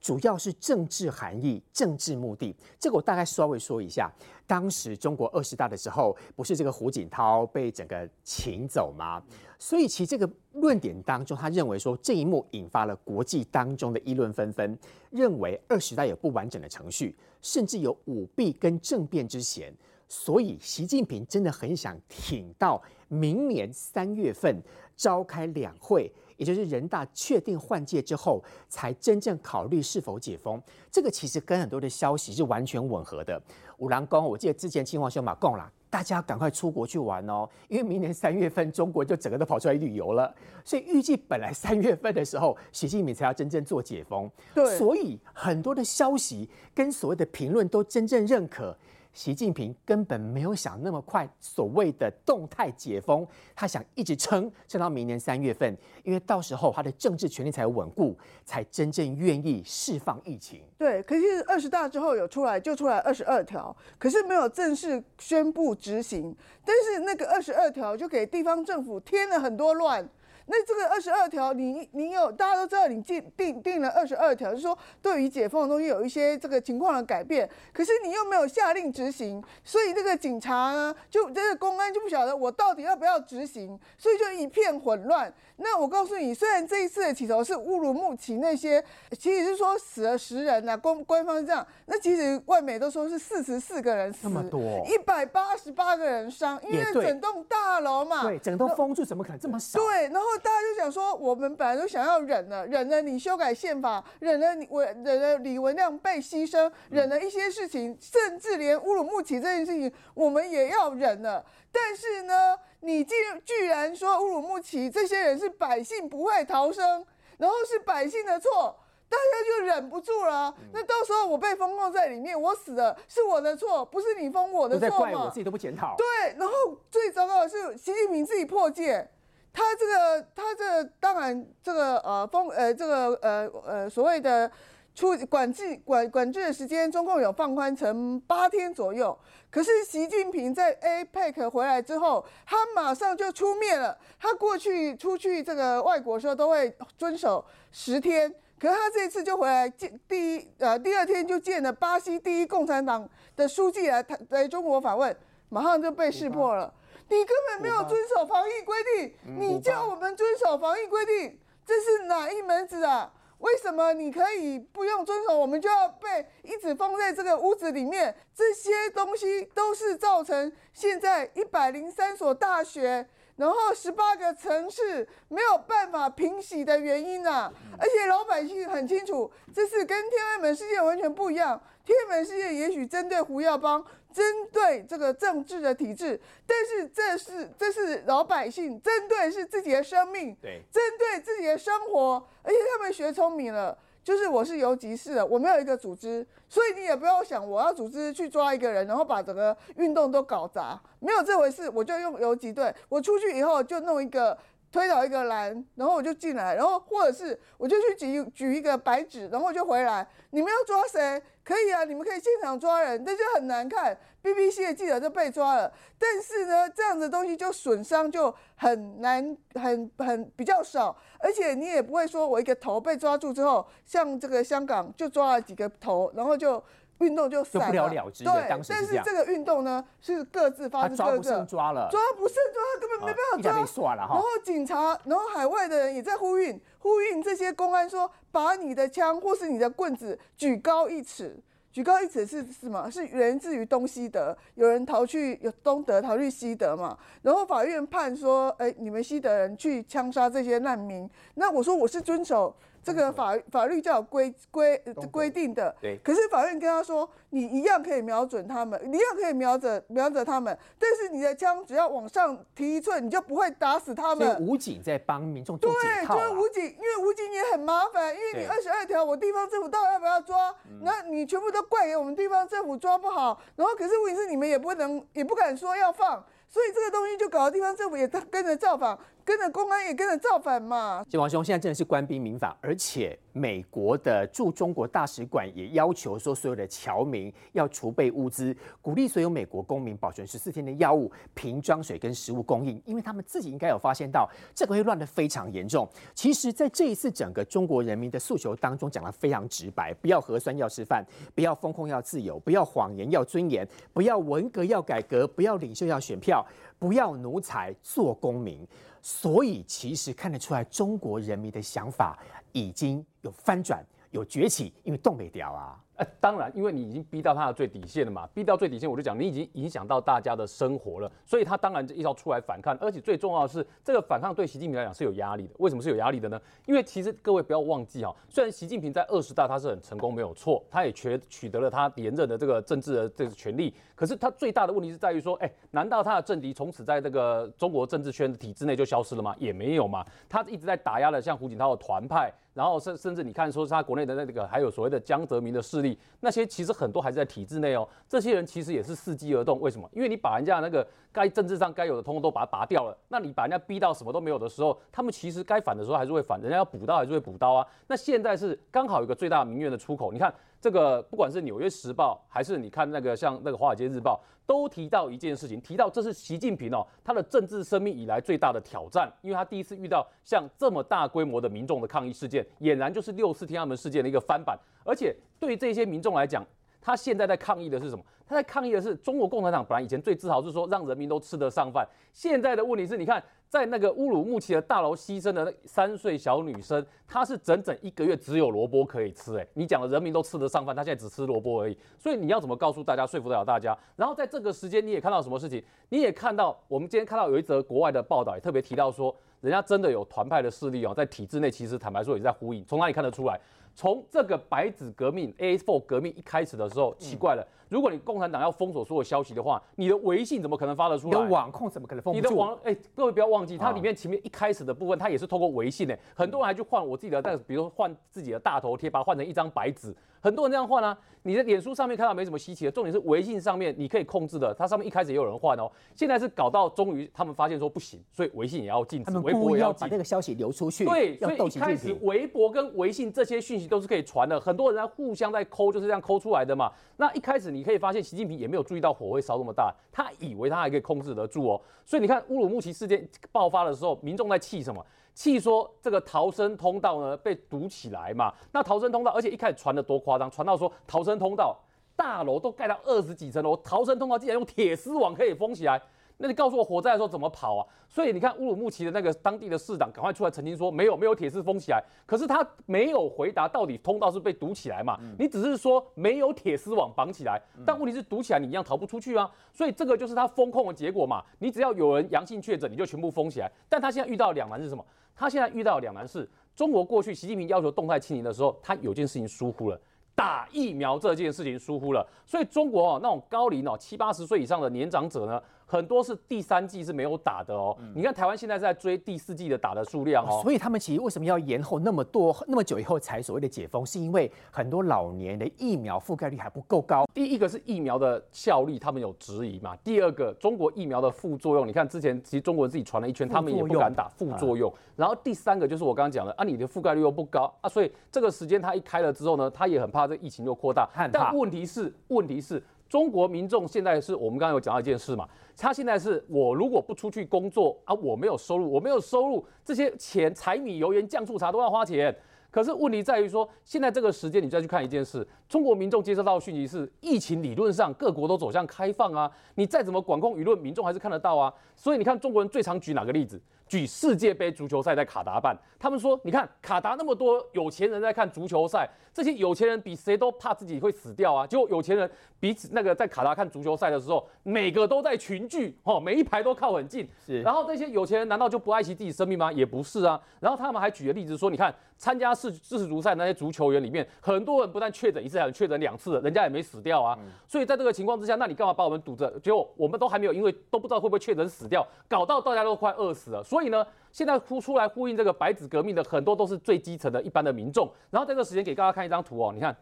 主要是政治含义、政治目的。这个我大概稍微说一下。当时中国二十大的时候，不是这个胡锦涛被整个请走吗？所以其实这个论点当中，他认为说这一幕引发了国际当中的议论纷纷，认为二十大有不完整的程序，甚至有舞弊跟政变之嫌。所以习近平真的很想挺到明年三月份召开两会，也就是人大确定换届之后，才真正考虑是否解封。这个其实跟很多的消息是完全吻合的。五郎公，我记得之前清华兄马共啦，大家赶快出国去玩哦，因为明年三月份中国就整个都跑出来旅游了，所以预计本来三月份的时候，习近平才要真正做解封。对，所以很多的消息跟所谓的评论都真正认可。习近平根本没有想那么快，所谓的动态解封，他想一直撑撑到明年三月份，因为到时候他的政治权力才稳固，才真正愿意释放疫情。对，可是二十大之后有出来，就出来二十二条，可是没有正式宣布执行，但是那个二十二条就给地方政府添了很多乱。那这个二十二条，你你有大家都知道，你定定定了二十二条，就是说对于解封的东西有一些这个情况的改变，可是你又没有下令执行，所以这个警察呢，就这个公安就不晓得我到底要不要执行，所以就一片混乱。那我告诉你，虽然这一次的起头是乌鲁木齐那些，其实是说死了十人呐，官官方是这样，那其实外媒都说是四十四个人死，那么多，一百八十八个人伤，因为整栋大楼嘛，对，整栋封住，怎么可能这么少？对，然后大家就想说，我们本来都想要忍了，忍了你修改宪法，忍了你我忍了李文亮被牺牲，忍了一些事情，甚至连乌鲁木齐这件事情，我们也要忍了，但是呢？你竟居然说乌鲁木齐这些人是百姓不会逃生，然后是百姓的错，大家就忍不住了。那到时候我被封控在里面，我死了是我的错，不是你封我的错吗？我自己都不检讨。对，然后最糟糕的是习近平自己破戒，他这个他这当然这个呃封呃这个呃呃所谓的。出管制管管制的时间，中共有放宽成八天左右。可是习近平在 APEC 回来之后，他马上就出面了。他过去出去这个外国时候都会遵守十天，可是他这次就回来见第一呃第二天就见了巴西第一共产党的书记来他来中国访问，马上就被识破了。你根本没有遵守防疫规定，你叫我们遵守防疫规定，这是哪一门子啊？为什么你可以不用遵守，我们就要被一直封在这个屋子里面？这些东西都是造成现在一百零三所大学，然后十八个城市没有办法平息的原因啊！而且老百姓很清楚，这是跟天安门事件完全不一样。天安门事件也许针对胡耀邦。针对这个政治的体制，但是这是这是老百姓针对是自己的生命，对，针对自己的生活，而且他们学聪明了，就是我是游击式的，我没有一个组织，所以你也不要想我要组织去抓一个人，然后把整个运动都搞砸，没有这回事，我就用游击队，我出去以后就弄一个。推倒一个栏，然后我就进来，然后或者是我就去举举一个白纸，然后就回来。你们要抓谁？可以啊，你们可以现场抓人，但就很难看。BBC 的记者就被抓了，但是呢，这样的东西就损伤就很难，很很比较少，而且你也不会说我一个头被抓住之后，像这个香港就抓了几个头，然后就。运动就散了，对，但是这个运动呢是各自发，抓不胜抓了，抓不胜抓，他根本没办法抓。然后警察，然后海外的人也在呼吁，呼吁这些公安说，把你的枪或是你的棍子举高一尺，举高一尺是什么？是源自于东西德，有人逃去有东德逃去西德嘛？然后法院判说，哎，你们西德人去枪杀这些难民，那我说我是遵守。这个法法律叫规规规定的，对。可是法院跟他说，你一样可以瞄准他们，一样可以瞄准瞄准他们，但是你的枪只要往上提一寸，你就不会打死他们。武警在帮民众做对，就是武警，因为武警也很麻烦，因为你二十二条，我地方政府到底要不要抓？那你全部都怪给我们地方政府抓不好，然后可是问题是你们也不能也不敢说要放，所以这个东西就搞得地方政府也跟着造访。跟着公安也跟着造反嘛！金王兄现在真的是官兵民反，而且美国的驻中国大使馆也要求说，所有的侨民要储备物资，鼓励所有美国公民保存十四天的药物、瓶装水跟食物供应，因为他们自己应该有发现到这个会乱得非常严重。其实，在这一次整个中国人民的诉求当中，讲得非常直白：不要核酸要吃饭，不要风控要自由，不要谎言要尊严，不要文革要改革，不要领袖要选票，不要奴才做公民。所以，其实看得出来，中国人民的想法已经有翻转，有崛起，因为东北调啊。呃，当然，因为你已经逼到他的最底线了嘛，逼到最底线，我就讲你已经影响到大家的生活了，所以他当然就要出来反抗，而且最重要的是，这个反抗对习近平来讲是有压力的。为什么是有压力的呢？因为其实各位不要忘记哈，虽然习近平在二十大他是很成功，没有错，他也取取得了他连任的这个政治的这个权利，可是他最大的问题是在于说，哎，难道他的政敌从此在这个中国政治圈的体制内就消失了吗？也没有嘛，他一直在打压了像胡锦涛的团派。然后甚甚至你看，说是他国内的那个还有所谓的江泽民的势力，那些其实很多还是在体制内哦。这些人其实也是伺机而动，为什么？因为你把人家那个该政治上该有的通通都把它拔掉了，那你把人家逼到什么都没有的时候，他们其实该反的时候还是会反，人家要补刀还是会补刀啊。那现在是刚好有个最大民怨的出口，你看。这个不管是《纽约时报》还是你看那个像那个《华尔街日报》，都提到一件事情，提到这是习近平哦他的政治生命以来最大的挑战，因为他第一次遇到像这么大规模的民众的抗议事件，俨然就是六四天安门事件的一个翻版。而且对这些民众来讲，他现在在抗议的是什么？他在抗议的是中国共产党本来以前最自豪是说让人民都吃得上饭，现在的问题是你看。在那个乌鲁木齐的大楼牺牲的那三岁小女生，她是整整一个月只有萝卜可以吃。哎，你讲的人民都吃得上饭，她现在只吃萝卜而已。所以你要怎么告诉大家，说服得了大家？然后在这个时间，你也看到什么事情？你也看到我们今天看到有一则国外的报道，也特别提到说，人家真的有团派的势力哦，在体制内其实坦白说也在呼应。从哪里看得出来？从这个白纸革命 A4 革命一开始的时候，奇怪了。如果你共产党要封锁所有消息的话，你的微信怎么可能发得出来？你的网控怎么可能封？你的网哎，各位不要忘记，它里面前面一开始的部分，它也是透过微信的。很多人还去换我自己的，但比如说换自己的大头贴，把它换成一张白纸。很多人这样换啊。你的脸书上面看到没什么稀奇的，重点是微信上面你可以控制的，它上面一开始也有人换哦。现在是搞到终于他们发现说不行，所以微信也要禁止，微博也要把那个消息流出去。对，所以一开始微博跟微信这些讯息都是可以传的，很多人在互相在抠，就是这样抠出来的嘛。那一开始你可以发现习近平。也没有注意到火会烧这么大，他以为他还可以控制得住哦。所以你看乌鲁木齐事件爆发的时候，民众在气什么？气说这个逃生通道呢被堵起来嘛。那逃生通道，而且一开始传的多夸张，传到说逃生通道大楼都盖到二十几层楼，逃生通道竟然用铁丝网可以封起来。那你告诉我火灾的时候怎么跑啊？所以你看乌鲁木齐的那个当地的市长赶快出来澄清说没有没有铁丝封起来，可是他没有回答到底通道是被堵起来嘛？你只是说没有铁丝网绑起来，但问题是堵起来你一样逃不出去啊！所以这个就是他封控的结果嘛？你只要有人阳性确诊，你就全部封起来。但他现在遇到两难是什么？他现在遇到两难是中国过去习近平要求动态清零的时候，他有件事情疏忽了，打疫苗这件事情疏忽了，所以中国哦那种高龄哦七八十岁以上的年长者呢。很多是第三季是没有打的哦，你看台湾现在在追第四季的打的数量哦，所以他们其实为什么要延后那么多那么久以后才所谓的解封，是因为很多老年的疫苗覆盖率还不够高。第一个是疫苗的效力，他们有质疑嘛。第二个，中国疫苗的副作用，你看之前其实中国人自己传了一圈，他们也不敢打副作用。然后第三个就是我刚刚讲的啊，你的覆盖率又不高啊，所以这个时间他一开了之后呢，他也很怕这疫情又扩大。但问题是，问题是。中国民众现在是我们刚刚有讲到一件事嘛，他现在是我如果不出去工作啊，我没有收入，我没有收入，这些钱柴米油盐酱醋茶都要花钱。可是问题在于说，现在这个时间你再去看一件事，中国民众接收到讯息是疫情理论上各国都走向开放啊，你再怎么管控舆论，民众还是看得到啊。所以你看中国人最常举哪个例子？举世界杯足球赛在卡达办，他们说，你看卡达那么多有钱人在看足球赛，这些有钱人比谁都怕自己会死掉啊。结果有钱人彼此那个在卡达看足球赛的时候，每个都在群聚，哦，每一排都靠很近。是，然后这些有钱人难道就不爱惜自己生命吗？也不是啊。然后他们还举了例子说，你看参加世世足赛那些足球员里面，很多人不但确诊一次，还确诊两次，人家也没死掉啊。所以在这个情况之下，那你干嘛把我们堵着？结果我们都还没有，因为都不知道会不会确诊死掉，搞到大家都快饿死了。所以呢？现在呼出来呼应这个白纸革命的很多都是最基层的一般的民众。然后在这个时间给大家看一张图哦，你看，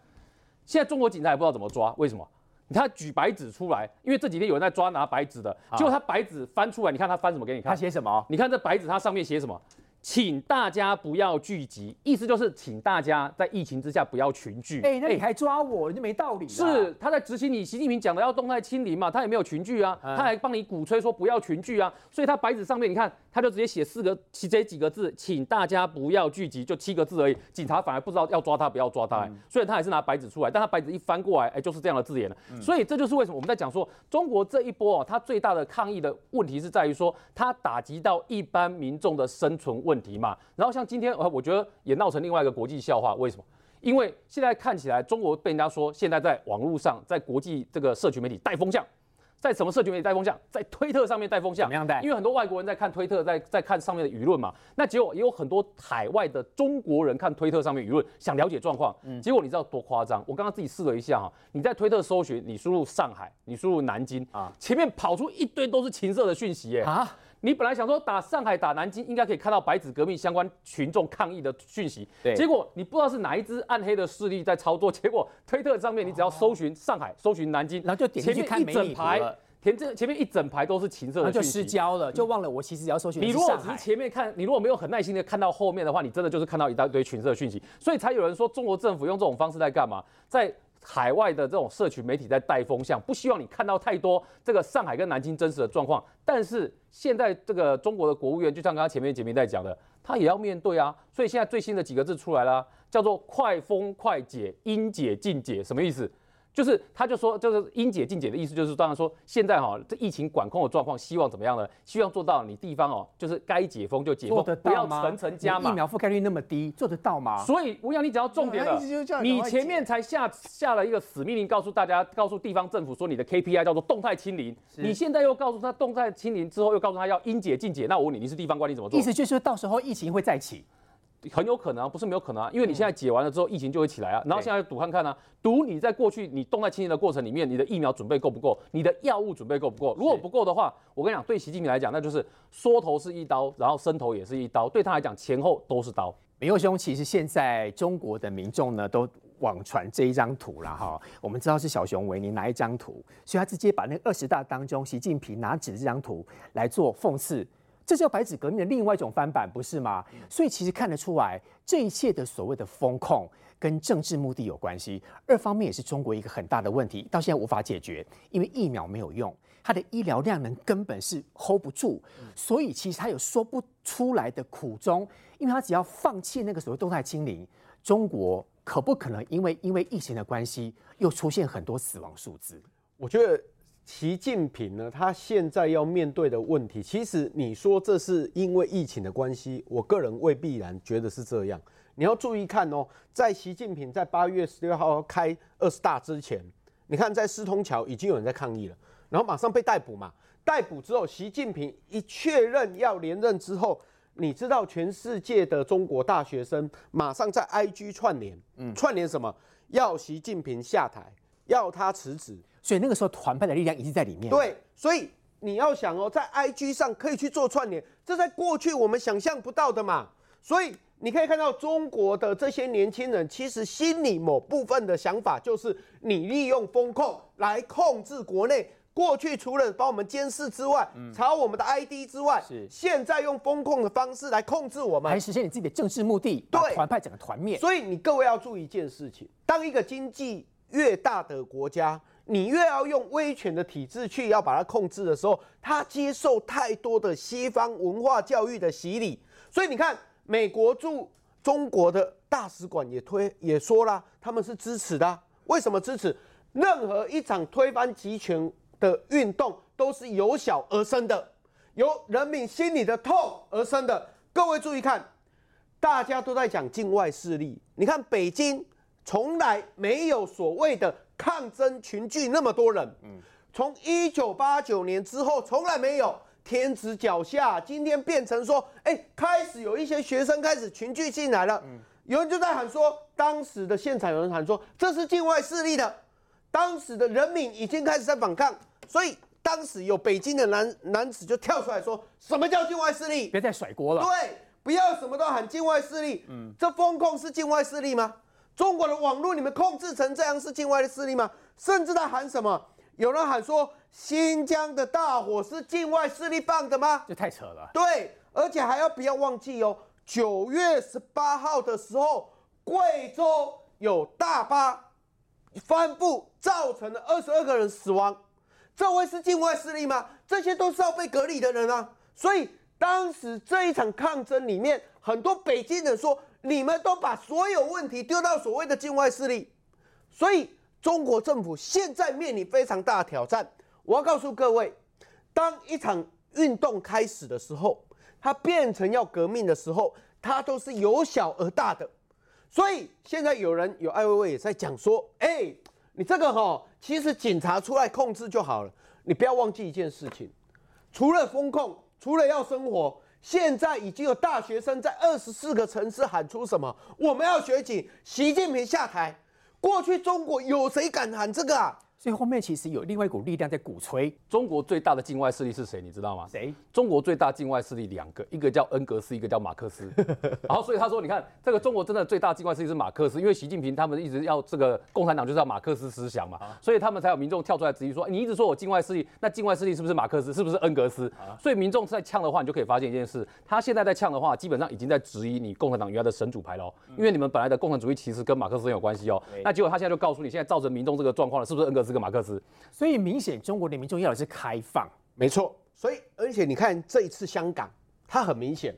现在中国警察也不知道怎么抓，为什么？他举白纸出来，因为这几天有人在抓拿白纸的，结果他白纸翻出来，你看他翻什么给你看？他写什么？你看这白纸，它上面写什么？请大家不要聚集，意思就是请大家在疫情之下不要群聚。哎，那你还抓我，你就没道理。是他在执行你习近平讲的要动态清零嘛？他也没有群聚啊，他还帮你鼓吹说不要群聚啊。所以他白纸上面你看，他就直接写四个这几个字，请大家不要聚集，就七个字而已。警察反而不知道要抓他不要抓他，所以他还是拿白纸出来，但他白纸一翻过来，哎，就是这样的字眼了。所以这就是为什么我们在讲说，中国这一波啊，它最大的抗议的问题是在于说，它打击到一般民众的生存问题嘛，然后。像今天，呃，我觉得也闹成另外一个国际笑话。为什么？因为现在看起来中国被人家说现在在网络上，在国际这个社群媒体带风向。在什么社群媒体带风向？在推特上面带风向，怎么样带？因为很多外国人在看推特，在在看上面的舆论嘛。那结果也有很多海外的中国人看推特上面舆论，想了解状况。嗯，结果你知道多夸张？我刚刚自己试了一下哈，你在推特搜寻，你输入上海，你输入南京啊，前面跑出一堆都是情色的讯息耶啊！你本来想说打上海打南京，应该可以看到白纸革命相关群众抗议的讯息，对，结果你不知道是哪一支暗黑的势力在操作，结果推特上面你只要搜寻上海，搜寻南京，然后就点进去看美女了。前这前面一整排都是情色的就失焦了，就忘了我其实要搜寻。你如果只是前面看，你如果没有很耐心的看到后面的话，你真的就是看到一大堆情色讯息。所以才有人说中国政府用这种方式在干嘛？在海外的这种社群媒体在带风向，不希望你看到太多这个上海跟南京真实的状况。但是现在这个中国的国务院，就像刚刚前面姐妹在讲的，他也要面对啊。所以现在最新的几个字出来了，叫做“快封快解，应解尽解”，什么意思？就是，他就说，就是应解尽解的意思，就是当然说，现在哈这疫情管控的状况，希望怎么样呢？希望做到你地方哦，就是该解封就解封，不要层层加码。疫苗覆盖率那么低，做得到吗？所以吴阳，你只要重点了，你前面才下下了一个死命令，告诉大家，告诉地方政府说你的 KPI 叫做动态清零，你现在又告诉他动态清零之后，又告诉他要应解尽解，那我问你，你是地方官，你怎么做？意思就是到时候疫情会再起。很有可能啊，不是没有可能啊，因为你现在解完了之后，疫情就会起来啊。然后现在赌看看啊，赌你在过去你动态清零的过程里面，你的疫苗准备够不够，你的药物准备够不够。如果不够的话，我跟你讲，对习近平来讲，那就是缩头是一刀，然后伸头也是一刀，对他来讲前后都是刀。明佑兄，其实现在中国的民众呢都网传这一张图了哈，我们知道是小熊维尼拿一张图，所以他直接把那二十大当中习近平拿纸这张图来做讽刺。这叫白纸革命的另外一种翻版，不是吗？所以其实看得出来，这一切的所谓的风控跟政治目的有关系。二方面也是中国一个很大的问题，到现在无法解决，因为疫苗没有用，它的医疗量能根本是 hold 不住，所以其实它有说不出来的苦衷。因为它只要放弃那个所谓动态清零，中国可不可能因为因为疫情的关系，又出现很多死亡数字？我觉得。习近平呢，他现在要面对的问题，其实你说这是因为疫情的关系，我个人未必然觉得是这样。你要注意看哦，在习近平在八月十六号开二十大之前，你看在四通桥已经有人在抗议了，然后马上被逮捕嘛。逮捕之后，习近平一确认要连任之后，你知道全世界的中国大学生马上在 IG 串联，嗯，串联什么？要习近平下台，要他辞职。所以那个时候团派的力量已经在里面。对，所以你要想哦，在 IG 上可以去做串联，这在过去我们想象不到的嘛。所以你可以看到中国的这些年轻人，其实心里某部分的想法就是，你利用风控来控制国内。过去除了帮我们监视之外，查我们的 ID 之外，是现在用风控的方式来控制我们，来实现你自己的政治目的，对团派整个团灭。所以你各位要注意一件事情：当一个经济越大的国家。你越要用威权的体制去要把它控制的时候，他接受太多的西方文化教育的洗礼，所以你看，美国驻中国的大使馆也推也说了，他们是支持的。为什么支持？任何一场推翻集权的运动都是由小而生的，由人民心里的痛而生的。各位注意看，大家都在讲境外势力，你看北京从来没有所谓的。抗争群聚那么多人，嗯，从一九八九年之后从来没有天子脚下，今天变成说，哎，开始有一些学生开始群聚进来了，嗯，有人就在喊说，当时的现场有人喊说这是境外势力的，当时的人民已经开始在反抗，所以当时有北京的男男子就跳出来说，什么叫境外势力？别再甩锅了，对，不要什么都喊境外势力，嗯，这风控是境外势力吗？中国的网络你们控制成这样是境外的势力吗？甚至在喊什么？有人喊说新疆的大火是境外势力放的吗？这太扯了。对，而且还要不要忘记哦？九月十八号的时候，贵州有大巴翻覆，造成了二十二个人死亡，这会是境外势力吗？这些都是要被隔离的人啊！所以当时这一场抗争里面，很多北京人说。你们都把所有问题丢到所谓的境外势力，所以中国政府现在面临非常大的挑战。我要告诉各位，当一场运动开始的时候，它变成要革命的时候，它都是由小而大的。所以现在有人有艾薇薇也在讲说，哎，你这个哈，其实警察出来控制就好了。你不要忘记一件事情，除了风控，除了要生活，现在已经有大学生在二十四个城市喊出什么？我们要学警，习近平下台。过去中国有谁敢喊这个啊？所以后面其实有另外一股力量在鼓吹。中国最大的境外势力是谁？你知道吗？谁？中国最大境外势力两个，一个叫恩格斯，一个叫马克思。然后所以他说，你看这个中国真的最大境外势力是马克思，因为习近平他们一直要这个共产党就是要马克思思想嘛，所以他们才有民众跳出来质疑说，你一直说我境外势力，那境外势力是不是马克思？是不是恩格斯？所以民众在呛的话，你就可以发现一件事，他现在在呛的话，基本上已经在质疑你共产党原来的神主牌喽，因为你们本来的共产主义其实跟马克思很有关系哦。那结果他现在就告诉你，现在造成民众这个状况了，是不是恩格斯跟马克思？所以明显中国的民众要的是开放，没错。所以而且你看这一次香港，它很明显，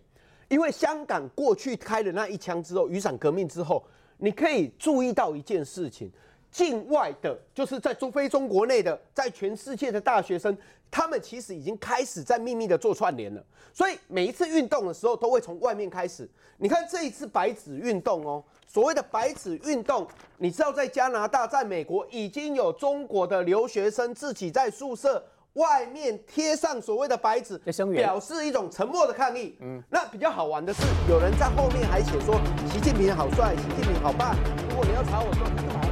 因为香港过去开了那一枪之后，雨伞革命之后，你可以注意到一件事情，境外的，就是在中非中国内的，在全世界的大学生，他们其实已经开始在秘密的做串联了。所以每一次运动的时候，都会从外面开始。你看这一次白纸运动哦。所谓的白纸运动，你知道在加拿大、在美国已经有中国的留学生自己在宿舍外面贴上所谓的白纸，表示一种沉默的抗议。嗯，那比较好玩的是，有人在后面还写说习近平好帅，习近平好棒。如果你要查我说。